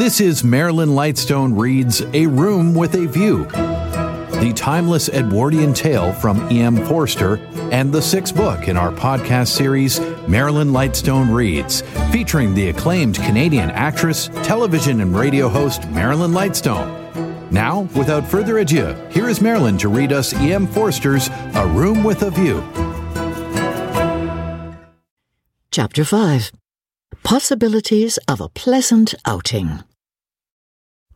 This is Marilyn Lightstone reads A Room with a View, the timeless Edwardian tale from E.M. Forster, and the sixth book in our podcast series, Marilyn Lightstone Reads, featuring the acclaimed Canadian actress, television and radio host Marilyn Lightstone. Now, without further ado, here is Marilyn to read us E.M. Forster's A Room with a View. Chapter 5 Possibilities of a Pleasant Outing.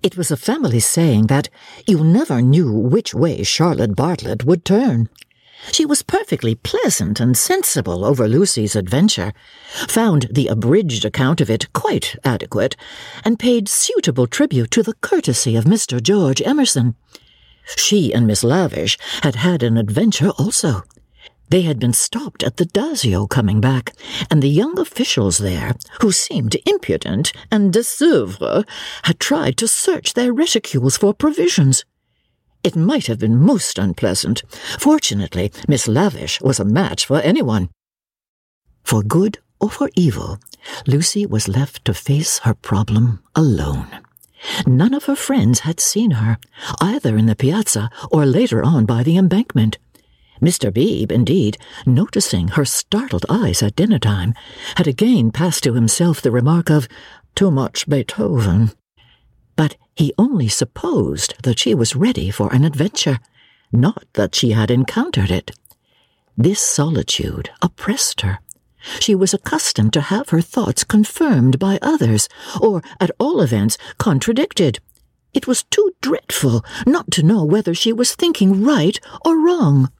It was a family saying that you never knew which way Charlotte Bartlett would turn. She was perfectly pleasant and sensible over Lucy's adventure, found the abridged account of it quite adequate, and paid suitable tribute to the courtesy of Mr. George Emerson. She and Miss Lavish had had an adventure also. They had been stopped at the Dazio coming back, and the young officials there, who seemed impudent and désœuvré, had tried to search their reticules for provisions. It might have been most unpleasant. Fortunately, Miss Lavish was a match for anyone. For good or for evil, Lucy was left to face her problem alone. None of her friends had seen her, either in the piazza or later on by the embankment. Mr. Beebe, indeed, noticing her startled eyes at dinner time, had again passed to himself the remark of too much Beethoven. But he only supposed that she was ready for an adventure, not that she had encountered it. This solitude oppressed her. She was accustomed to have her thoughts confirmed by others, or, at all events, contradicted. It was too dreadful not to know whether she was thinking right or wrong.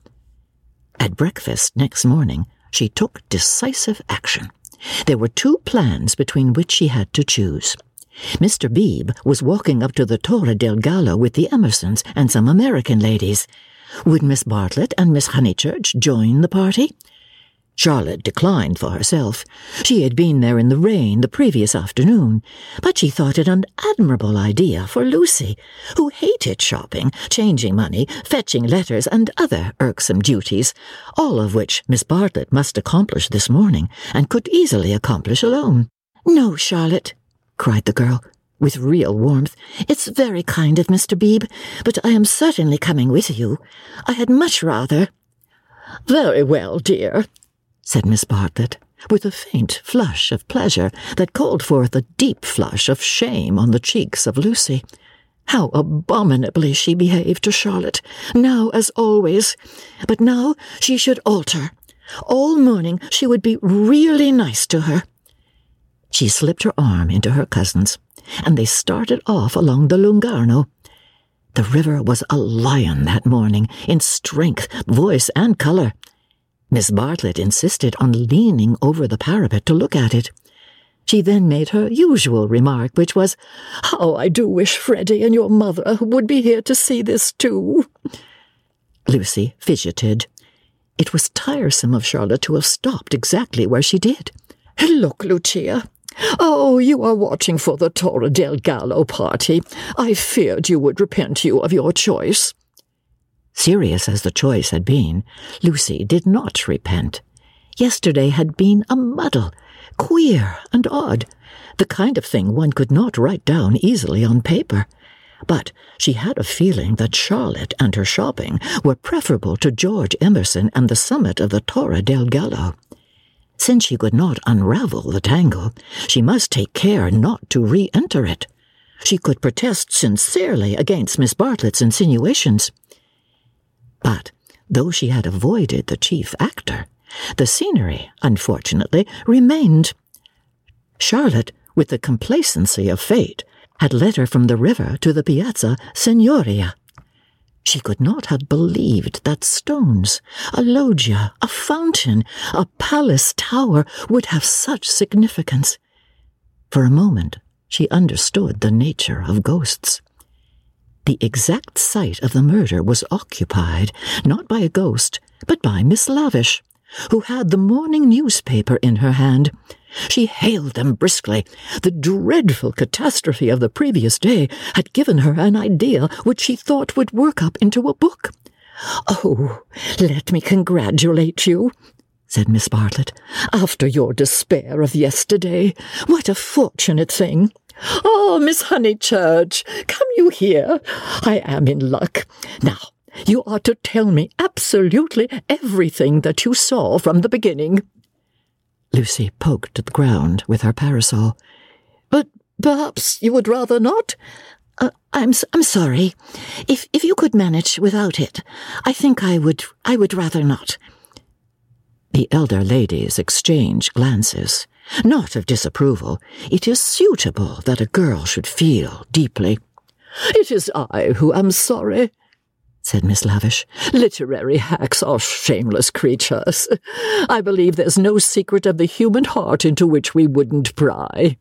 At breakfast next morning, she took decisive action. There were two plans between which she had to choose. Mr. Beebe was walking up to the Torre del Gallo with the Emersons and some American ladies. Would Miss Bartlett and Miss Honeychurch join the party? Charlotte declined for herself. She had been there in the rain the previous afternoon, but she thought it an admirable idea for Lucy, who hated shopping, changing money, fetching letters, and other irksome duties, all of which Miss Bartlett must accomplish this morning, and could easily accomplish alone. No, Charlotte, cried the girl, with real warmth. It's very kind of Mr. Beebe, but I am certainly coming with you. I had much rather. Very well, dear, said Miss Bartlett, with a faint flush of pleasure that called forth a deep flush of shame on the cheeks of Lucy. How abominably she behaved to Charlotte, now as always. But now she should alter. All morning she would be really nice to her. She slipped her arm into her cousin's, and they started off along the Lungarno. The river was a lion that morning, in strength, voice, and colour. Miss Bartlett insisted on leaning over the parapet to look at it. She then made her usual remark, which was, How I do wish Freddie and your mother would be here to see this too. Lucy fidgeted. It was tiresome of Charlotte to have stopped exactly where she did. Look, Lucia. Oh, you are watching for the Torre del Gallo party. I feared you would repent you of your choice. Serious as the choice had been, Lucy did not repent. Yesterday had been a muddle, queer and odd, the kind of thing one could not write down easily on paper. But she had a feeling that Charlotte and her shopping were preferable to George Emerson and the summit of the Torre del Gallo. Since she could not unravel the tangle, she must take care not to re enter it. She could protest sincerely against Miss Bartlett's insinuations. But though she had avoided the chief actor, the scenery, unfortunately, remained. Charlotte, with the complacency of fate, had led her from the river to the Piazza Signoria. She could not have believed that stones, a loggia, a fountain, a palace tower would have such significance. For a moment, she understood the nature of ghosts. The exact site of the murder was occupied not by a ghost, but by Miss Lavish, who had the morning newspaper in her hand. She hailed them briskly. The dreadful catastrophe of the previous day had given her an idea which she thought would work up into a book. Oh, let me congratulate you, said Miss Bartlett. After your despair of yesterday, what a fortunate thing! Oh, Miss Honeychurch, come you here. I am in luck. Now, you are to tell me absolutely everything that you saw from the beginning. Lucy poked at the ground with her parasol. But perhaps you would rather not? Uh, I'm I'm sorry. If if you could manage without it, I think I would I would rather not. The elder ladies exchanged glances, not of disapproval. It is suitable that a girl should feel deeply. It is I who am sorry, said Miss Lavish. Literary hacks are shameless creatures. I believe there's no secret of the human heart into which we wouldn't pry.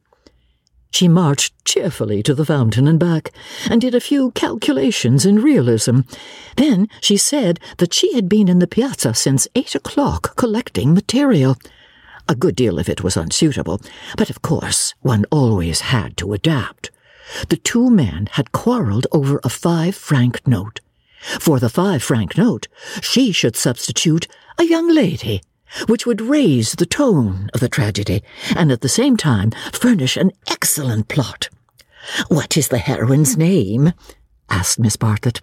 She marched cheerfully to the fountain and back, and did a few calculations in realism. Then she said that she had been in the piazza since eight o'clock collecting material. A good deal of it was unsuitable, but of course one always had to adapt. The two men had quarrelled over a five franc note. For the five franc note, she should substitute a young lady which would raise the tone of the tragedy and at the same time furnish an excellent plot. What is the heroine's name? asked Miss Bartlett.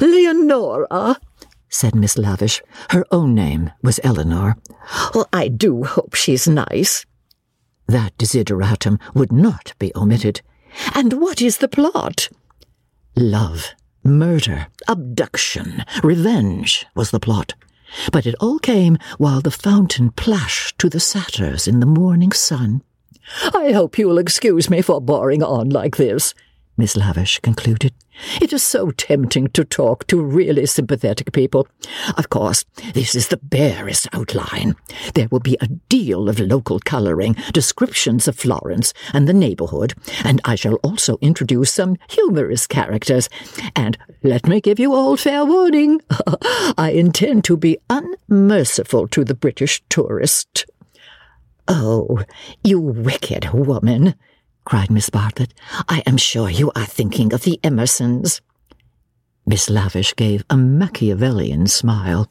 Leonora, said Miss Lavish. Her own name was Eleanor. Well, I do hope she's nice. That desideratum would not be omitted. And what is the plot? Love, murder, abduction, revenge was the plot. But it all came while the fountain plashed to the satyrs in the morning sun. I hope you'll excuse me for boring on like this, Miss Lavish concluded. It is so tempting to talk to really sympathetic people. Of course, this is the barest outline. There will be a deal of local colouring, descriptions of Florence and the neighbourhood, and I shall also introduce some humorous characters. And let me give you all fair warning. I intend to be unmerciful to the British tourist. Oh, you wicked woman, cried Miss Bartlett. I am sure you are thinking of the Emersons. Miss Lavish gave a Machiavellian smile.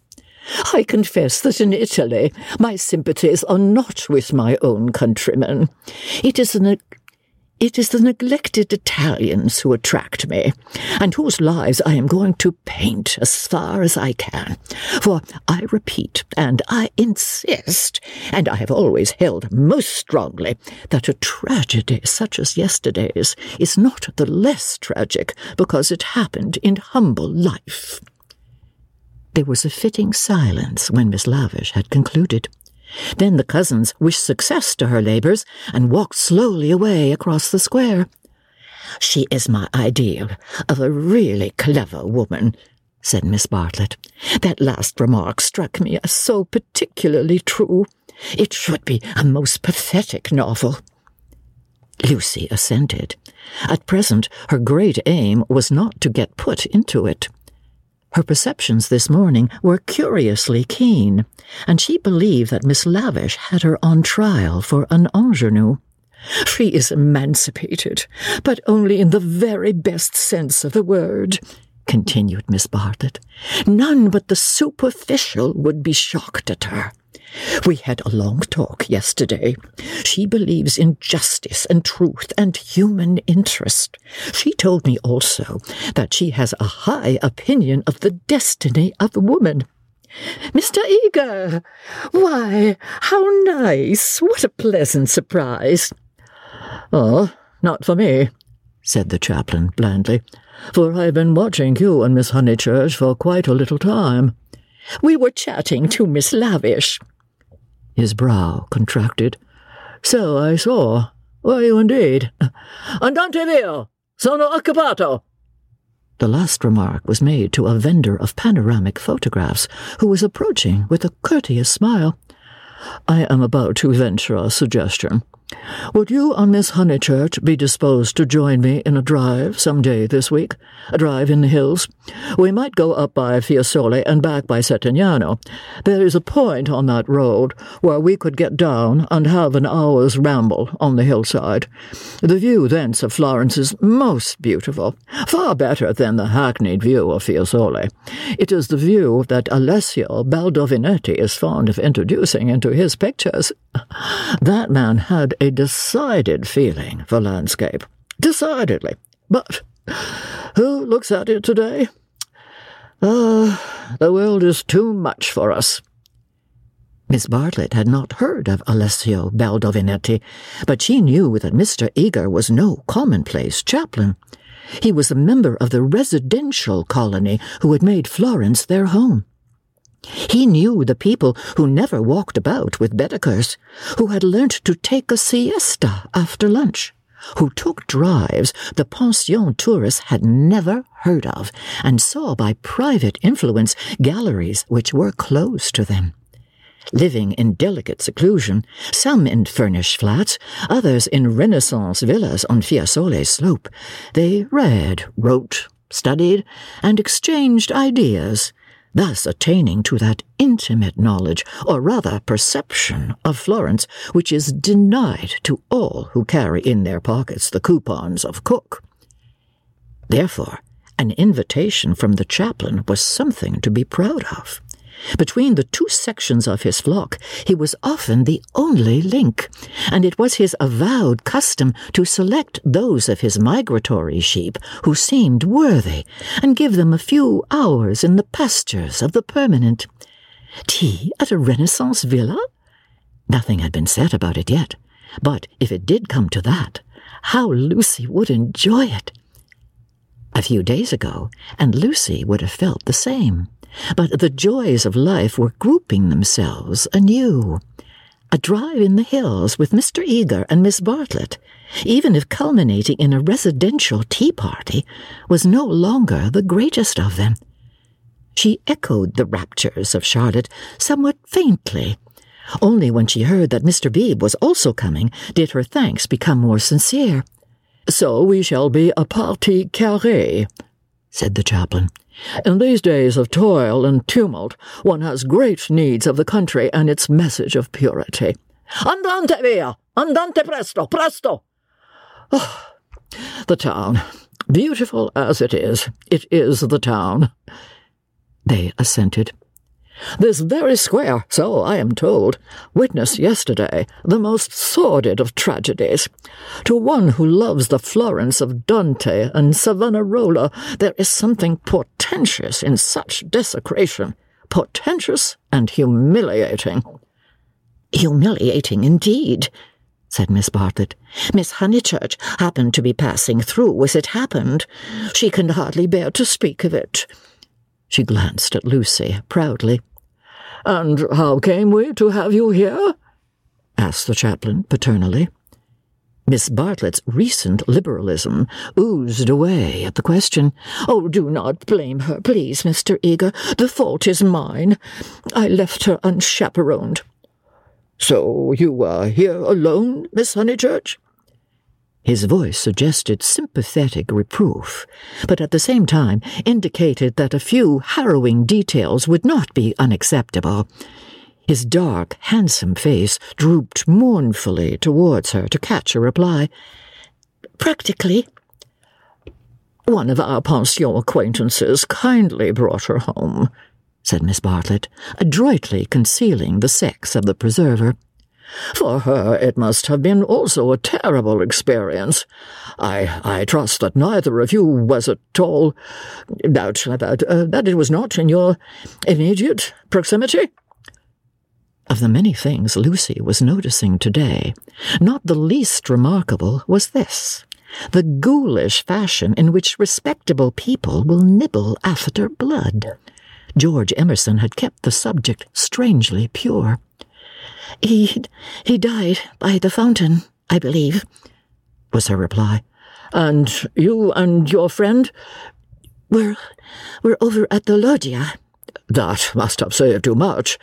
I confess that in Italy my sympathies are not with my own countrymen. It is an it is the neglected Italians who attract me, and whose lives I am going to paint as far as I can. For I repeat, and I insist, and I have always held most strongly, that a tragedy such as yesterday's is not the less tragic because it happened in humble life. There was a fitting silence when Miss Lavish had concluded. Then the cousins wished success to her labours and walked slowly away across the square. She is my ideal of a really clever woman, said Miss Bartlett. That last remark struck me as so particularly true. It should be a most pathetic novel. Lucy assented. At present, her great aim was not to get put into it. Her perceptions this morning were curiously keen, and she believed that Miss Lavish had her on trial for an ingenue. She is emancipated, but only in the very best sense of the word, continued Miss Bartlett. None but the superficial would be shocked at her. We had a long talk yesterday. She believes in justice and truth and human interest. She told me also that she has a high opinion of the destiny of woman. Mr. Eager! Why, how nice! What a pleasant surprise! Oh, not for me, said the chaplain blandly, for I've been watching you and Miss Honeychurch for quite a little time. We were chatting to Miss Lavish. His brow contracted. So I saw. Were you indeed? Andate via! Sono occupato! The last remark was made to a vendor of panoramic photographs, who was approaching with a courteous smile. I am about to venture a suggestion. Would you and Miss Honeychurch be disposed to join me in a drive some day this week? A drive in the hills? We might go up by Fiesole and back by Settignano. There is a point on that road where we could get down and have an hour's ramble on the hillside. The view thence of Florence is most beautiful, far better than the hackneyed view of Fiesole. It is the view that Alessio Baldovinetti is fond of introducing into his pictures. That man had a decided feeling for landscape. decidedly. But who looks at it today? Ah, uh, the world is too much for us. Miss Bartlett had not heard of Alessio Baldovinetti, but she knew that Mr. Eager was no commonplace chaplain. He was a member of the residential colony who had made Florence their home. He knew the people who never walked about with Baedekers, who had learnt to take a siesta after lunch, who took drives the pension tourists had never heard of, and saw by private influence galleries which were closed to them living in delicate seclusion, some in furnished flats, others in Renaissance villas on Fiesole Slope. They read, wrote, studied, and exchanged ideas, thus attaining to that intimate knowledge, or rather perception, of Florence which is denied to all who carry in their pockets the coupons of Cook. Therefore, an invitation from the chaplain was something to be proud of. Between the two sections of his flock, he was often the only link, and it was his avowed custom to select those of his migratory sheep who seemed worthy, and give them a few hours in the pastures of the permanent. Tea at a Renaissance villa? Nothing had been said about it yet, but if it did come to that, how Lucy would enjoy it! A few days ago, and Lucy would have felt the same. But the joys of life were grouping themselves anew. A drive in the hills with Mr. Eager and Miss Bartlett, even if culminating in a residential tea party, was no longer the greatest of them. She echoed the raptures of Charlotte somewhat faintly. Only when she heard that Mr. Beebe was also coming did her thanks become more sincere. So we shall be a partie carrée, said the chaplain. In these days of toil and tumult, one has great needs of the country and its message of purity. Andate via! Andate presto! Presto! Oh, the town. Beautiful as it is, it is the town. They assented. This very square, so I am told, witnessed yesterday the most sordid of tragedies. To one who loves the Florence of Dante and Savonarola, there is something portentous in such desecration, portentous and humiliating. Humiliating indeed, said Miss Bartlett. Miss Honeychurch happened to be passing through as it happened. She can hardly bear to speak of it. She glanced at Lucy proudly. And how came we to have you here? asked the chaplain paternally. Miss Bartlett's recent liberalism oozed away at the question. Oh, do not blame her, please, Mr. Eager. The fault is mine. I left her unchaperoned. So you are here alone, Miss Honeychurch? His voice suggested sympathetic reproof, but at the same time indicated that a few harrowing details would not be unacceptable. His dark, handsome face drooped mournfully towards her to catch a reply. Practically. One of our pension acquaintances kindly brought her home, said Miss Bartlett, adroitly concealing the sex of the preserver. For her, it must have been also a terrible experience. I I trust that neither of you was at all that that uh, that it was not in your immediate proximity. Of the many things Lucy was noticing today, not the least remarkable was this the ghoulish fashion in which respectable people will nibble after blood. George Emerson had kept the subject strangely pure. He, he died by the fountain, I believe, was her reply. And you and your friend? We're, we're over at the loggia. That must have saved you much.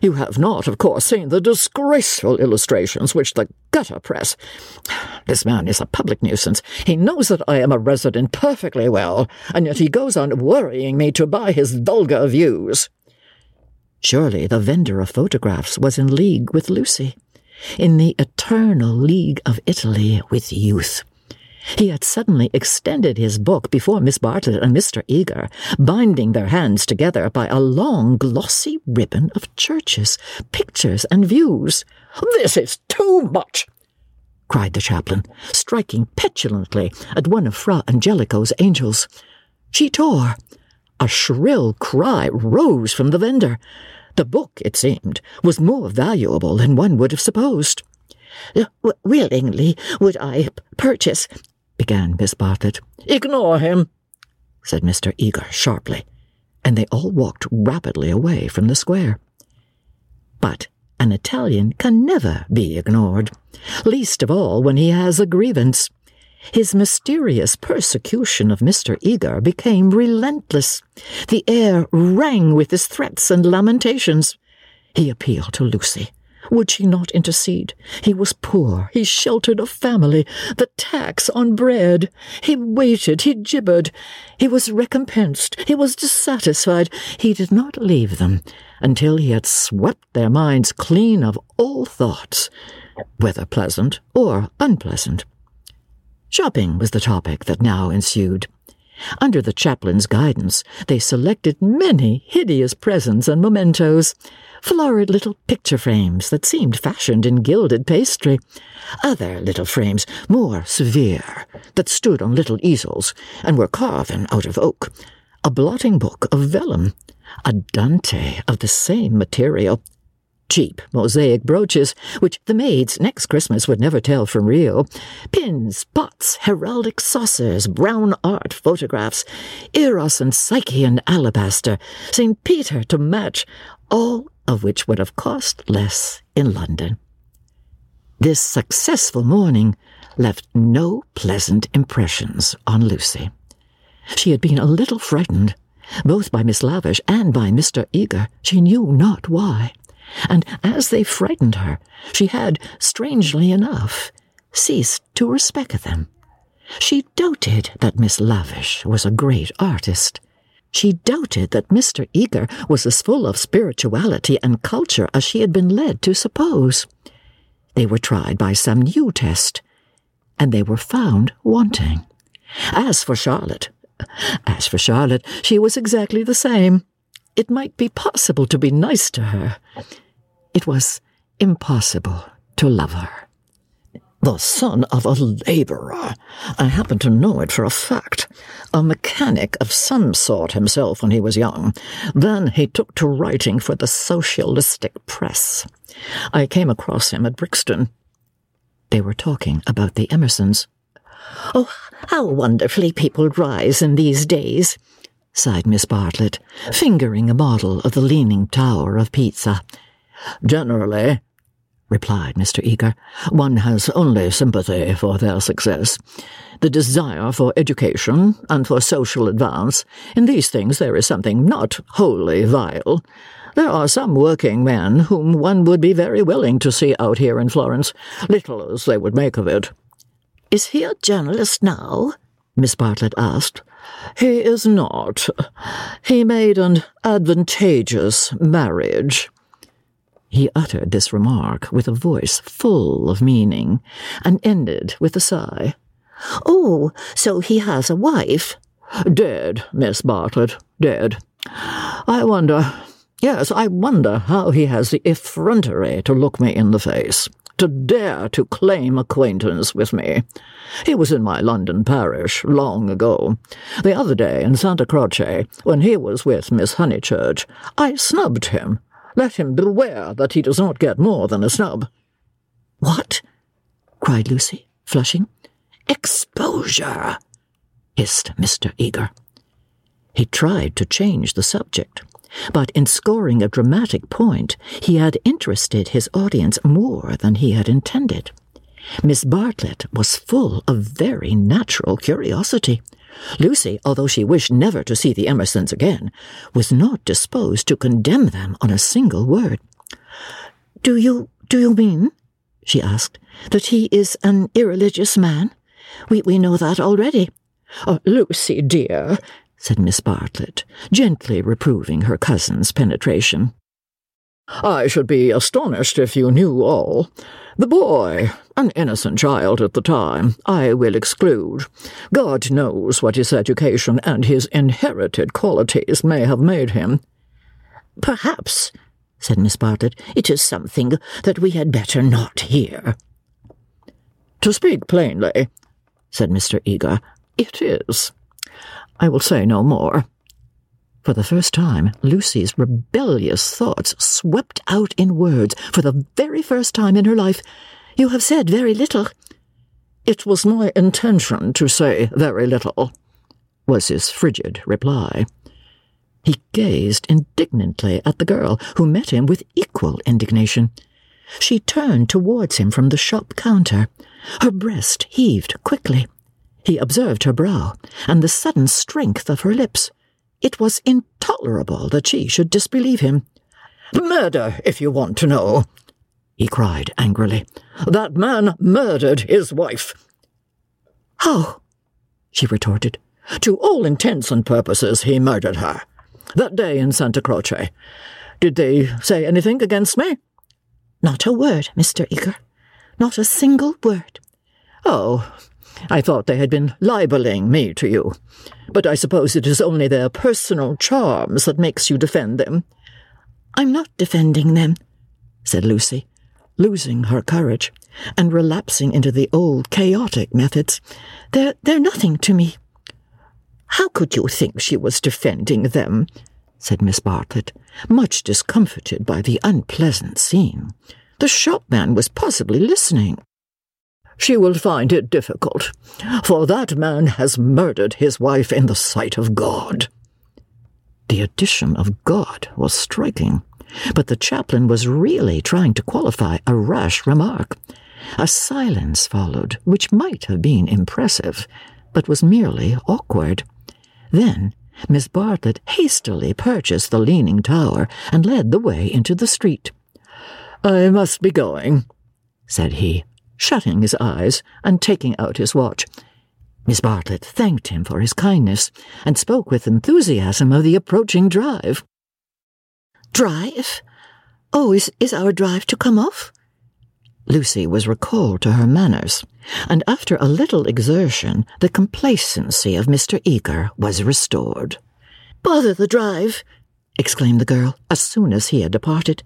You have not, of course, seen the disgraceful illustrations which the gutter press. This man is a public nuisance. He knows that I am a resident perfectly well, and yet he goes on worrying me to buy his vulgar views. Surely the vendor of photographs was in league with Lucy, in the eternal league of Italy with youth. He had suddenly extended his book before Miss Bartlett and Mr. Eager, binding their hands together by a long, glossy ribbon of churches, pictures, and views. This is too much, cried the chaplain, striking petulantly at one of Fra Angelico's angels. She tore. A shrill cry rose from the vendor. The book, it seemed, was more valuable than one would have supposed. Willingly would I purchase, began Miss Bartlett. Ignore him, said Mr. Eager sharply, and they all walked rapidly away from the square. But an Italian can never be ignored, least of all when he has a grievance. His mysterious persecution of Mr. Eager became relentless. The air rang with his threats and lamentations. He appealed to Lucy. Would she not intercede? He was poor. He sheltered a family. The tax on bread. He waited. He gibbered. He was recompensed. He was dissatisfied. He did not leave them until he had swept their minds clean of all thoughts, whether pleasant or unpleasant. Shopping was the topic that now ensued. Under the chaplain's guidance, they selected many hideous presents and mementos, florid little picture frames that seemed fashioned in gilded pastry, other little frames more severe that stood on little easels and were carven out of oak, a blotting book of vellum, a Dante of the same material, cheap mosaic brooches, which the maids next Christmas would never tell from real, pins, pots, heraldic saucers, brown art photographs, Eros and Psyche in alabaster, St. Peter to match, all of which would have cost less in London. This successful morning left no pleasant impressions on Lucy. She had been a little frightened, both by Miss Lavish and by Mr. Eager, she knew not why and as they frightened her, she had, strangely enough, ceased to respect them. She doubted that Miss Lavish was a great artist. She doubted that Mr. Eager was as full of spirituality and culture as she had been led to suppose. They were tried by some new test, and they were found wanting. As for Charlotte, as for Charlotte, she was exactly the same it might be possible to be nice to her. It was impossible to love her. The son of a labourer. I happen to know it for a fact. A mechanic of some sort himself when he was young. Then he took to writing for the socialistic press. I came across him at Brixton. They were talking about the Emersons. Oh, how wonderfully people rise in these days, sighed Miss Bartlett, fingering a model of the Leaning Tower of Pisa. Generally, replied Mr. Eager, one has only sympathy for their success. The desire for education and for social advance, in these things there is something not wholly vile. There are some working men whom one would be very willing to see out here in Florence, little as they would make of it. Is he a journalist now? Miss Bartlett asked. He is not. He made an advantageous marriage. He uttered this remark with a voice full of meaning, and ended with a sigh. Oh, so he has a wife? Dead, Miss Bartlett, dead. I wonder, yes, I wonder how he has the effrontery to look me in the face to dare to claim acquaintance with me. He was in my London parish long ago. The other day in Santa Croce, when he was with Miss Honeychurch, I snubbed him. Let him beware that he does not get more than a snub. What? cried Lucy, flushing. Exposure! hissed Mr. Eager. He tried to change the subject, but in scoring a dramatic point, he had interested his audience more than he had intended. Miss Bartlett was full of very natural curiosity. Lucy, although she wished never to see the Emersons again, was not disposed to condemn them on a single word. Do you do you mean, she asked, that he is an irreligious man? We we know that already. Oh, Lucy, dear, said Miss Bartlett, gently reproving her cousin's penetration. I should be astonished if you knew all. The boy, an innocent child at the time, I will exclude. God knows what his education and his inherited qualities may have made him. Perhaps, said Miss Bartlett, it is something that we had better not hear. To speak plainly, said Mr. Eager, it is. I will say no more. For the first time, Lucy's rebellious thoughts swept out in words for the very first time in her life. You have said very little. It was my intention to say very little, was his frigid reply. He gazed indignantly at the girl, who met him with equal indignation. She turned towards him from the shop counter. Her breast heaved quickly. He observed her brow, and the sudden strength of her lips. It was intolerable that she should disbelieve him. Murder, if you want to know, he cried angrily. That man murdered his wife. How? she retorted. To all intents and purposes, he murdered her. That day in Santa Croce. Did they say anything against me? Not a word, Mr. Eager. Not a single word. Oh, I thought they had been libeling me to you. But I suppose it is only their personal charms that makes you defend them. I'm not defending them, said Lucy, losing her courage and relapsing into the old chaotic methods. They're, they're nothing to me. How could you think she was defending them? said Miss Bartlett, much discomfited by the unpleasant scene. The shopman was possibly listening. She will find it difficult, for that man has murdered his wife in the sight of God. The addition of God was striking, but the chaplain was really trying to qualify a rash remark. A silence followed, which might have been impressive, but was merely awkward. Then Miss Bartlett hastily purchased the leaning tower and led the way into the street. I must be going, said he, shutting his eyes and taking out his watch. Miss Bartlett thanked him for his kindness and spoke with enthusiasm of the approaching drive. Drive? Oh, is, is our drive to come off? Lucy was recalled to her manners, and after a little exertion, the complacency of Mr. Eager was restored. Bother the drive, exclaimed the girl as soon as he had departed.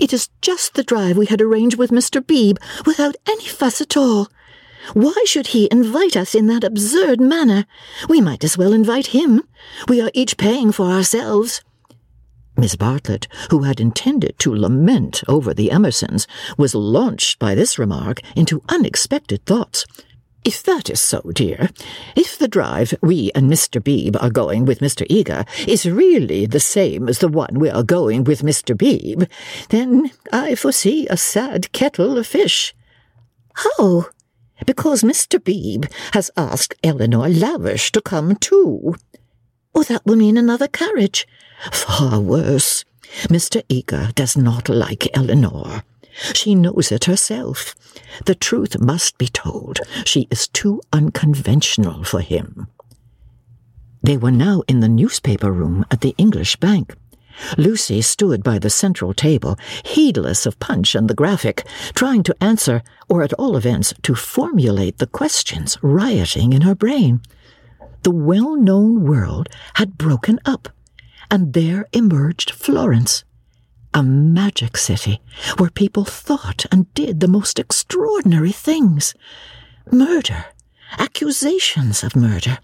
It is just the drive we had arranged with Mr. Beebe, without any fuss at all. Why should he invite us in that absurd manner? We might as well invite him. We are each paying for ourselves. Miss Bartlett, who had intended to lament over the Emersons, was launched by this remark into unexpected thoughts. If that is so, dear, if the drive we and Mr. Beebe are going with Mr. Eager is really the same as the one we are going with Mr. Beebe, then I foresee a sad kettle of fish. How? Because Mr. Beebe has asked Eleanor Lavish to come too. Oh, that will mean another carriage. Far worse. Mr. Eager does not like Eleanor. She knows it herself. The truth must be told. She is too unconventional for him. They were now in the newspaper room at the English Bank. Lucy stood by the central table, heedless of Punch and the Graphic, trying to answer, or at all events to formulate the questions rioting in her brain. The well known world had broken up, and there emerged Florence a magic city where people thought and did the most extraordinary things. Murder, accusations of murder,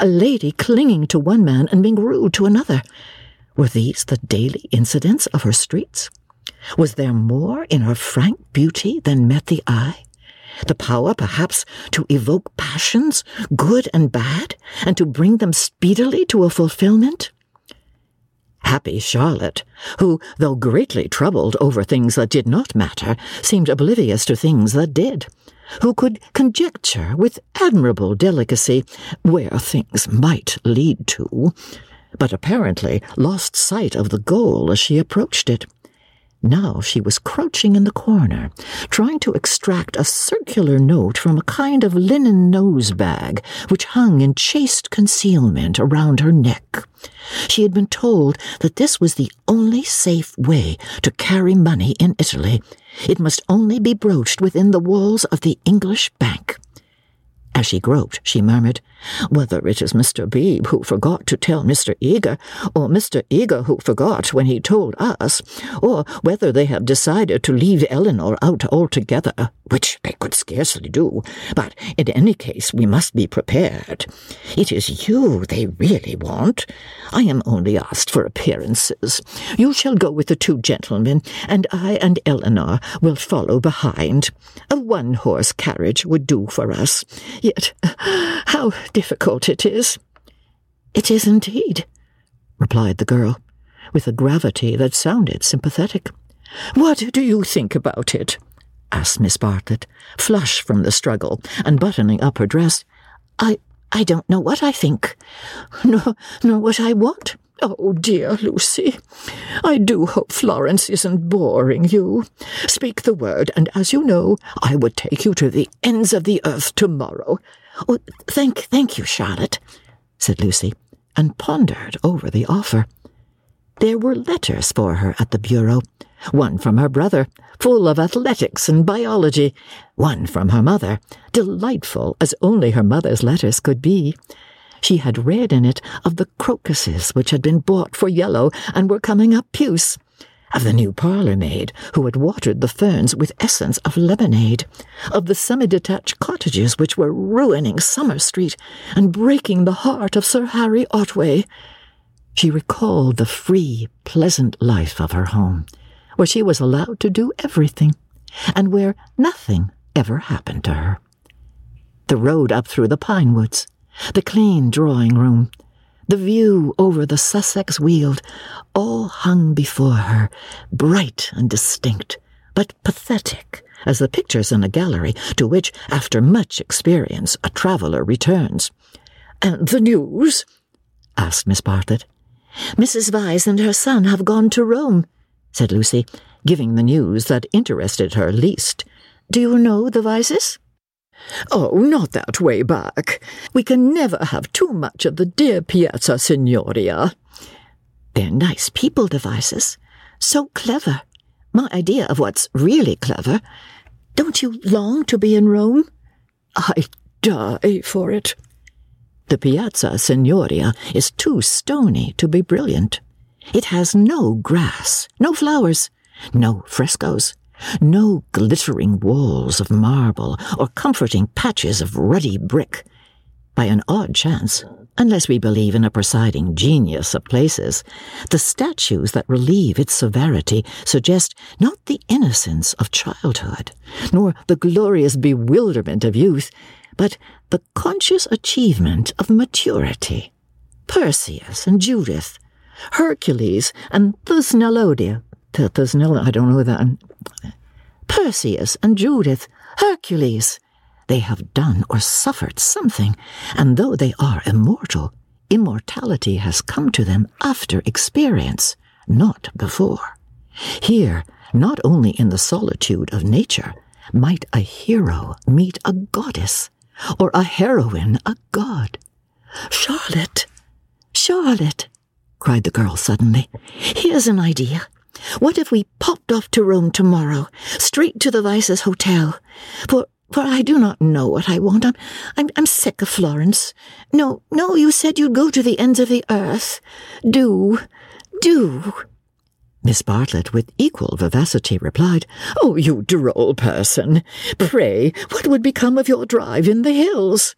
a lady clinging to one man and being rude to another. Were these the daily incidents of her streets? Was there more in her frank beauty than met the eye? The power, perhaps, to evoke passions, good and bad, and to bring them speedily to a fulfillment? Happy Charlotte, who, though greatly troubled over things that did not matter, seemed oblivious to things that did, who could conjecture with admirable delicacy where things might lead to, but apparently lost sight of the goal as she approached it. Now she was crouching in the corner, trying to extract a circular note from a kind of linen nose bag which hung in chaste concealment around her neck. She had been told that this was the only safe way to carry money in Italy. It must only be broached within the walls of the English bank. As she groped, she murmured, Whether it is Mr. Beebe who forgot to tell Mr. Eager, or Mr. Eager who forgot when he told us, or whether they have decided to leave Eleanor out altogether, which they could scarcely do, but in any case we must be prepared. It is you they really want. I am only asked for appearances. You shall go with the two gentlemen, and I and Eleanor will follow behind. A one-horse carriage would do for us. Yet how difficult it is. It is indeed, replied the girl, with a gravity that sounded sympathetic. What do you think about it? asked Miss Bartlett, flushed from the struggle and buttoning up her dress. I I don't know what I think, nor nor what I want. Oh, dear Lucy, I do hope Florence isn't boring you. Speak the word, and as you know, I would take you to the ends of the earth tomorrow. Oh, thank, thank you, Charlotte, said Lucy, and pondered over the offer. There were letters for her at the bureau, one from her brother, full of athletics and biology, one from her mother, delightful as only her mother's letters could be. She had read in it of the crocuses which had been bought for yellow and were coming up puce, of the new parlour maid who had watered the ferns with essence of lemonade, of the semi-detached cottages which were ruining Summer Street and breaking the heart of Sir Harry Otway. She recalled the free, pleasant life of her home, where she was allowed to do everything, and where nothing ever happened to her. The road up through the pine woods, the clean drawing room, the view over the Sussex Weald, all hung before her, bright and distinct, but pathetic as the pictures in a gallery to which, after much experience, a traveller returns. And the news? asked Miss Bartlett. Mrs. Vyse and her son have gone to Rome, said Lucy, giving the news that interested her least. Do you know the Vyses? Oh, not that way back. We can never have too much of the dear Piazza Signoria. They're nice people, the Vyses. So clever. My idea of what's really clever. Don't you long to be in Rome? I die for it. The Piazza Signoria is too stony to be brilliant. It has no grass, no flowers, no frescoes, no glittering walls of marble or comforting patches of ruddy brick. By an odd chance, unless we believe in a presiding genius of places, the statues that relieve its severity suggest not the innocence of childhood, nor the glorious bewilderment of youth, but the conscious achievement of maturity. Perseus and Judith, Hercules and Thusnellodia, Thusnell, I don't know that. Perseus and Judith, Hercules. They have done or suffered something, and though they are immortal, immortality has come to them after experience, not before. Here, not only in the solitude of nature, might a hero meet a goddess, or a heroine a god. Charlotte! Charlotte! cried the girl suddenly. Here's an idea. What if we popped off to Rome tomorrow, straight to the Vyses' Hotel? For for I do not know what I want. I'm, I'm, I'm sick of Florence. No, no, you said you'd go to the ends of the earth. Do, do. Miss Bartlett, with equal vivacity, replied, Oh, you droll person! Pray, what would become of your drive in the hills?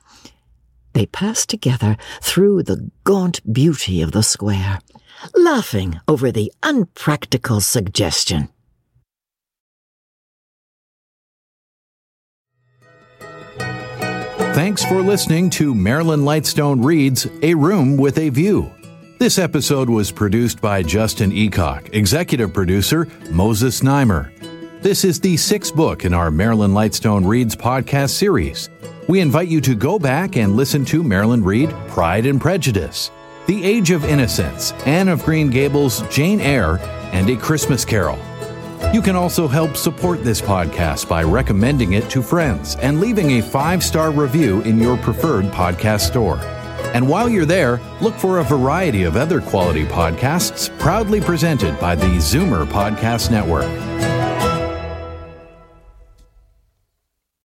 They passed together through the gaunt beauty of the square laughing over the unpractical suggestion. Thanks for listening to Marilyn Lightstone Reads A Room with a View. This episode was produced by Justin Eacock, executive producer Moses Znaimer. This is the sixth book in our Marilyn Lightstone Reads podcast series. We invite you to go back and listen to Marilyn read Pride and Prejudice. The Age of Innocence, Anne of Green Gables, Jane Eyre, and A Christmas Carol. You can also help support this podcast by recommending it to friends and leaving a five star review in your preferred podcast store. And while you're there, look for a variety of other quality podcasts proudly presented by the Zoomer Podcast Network.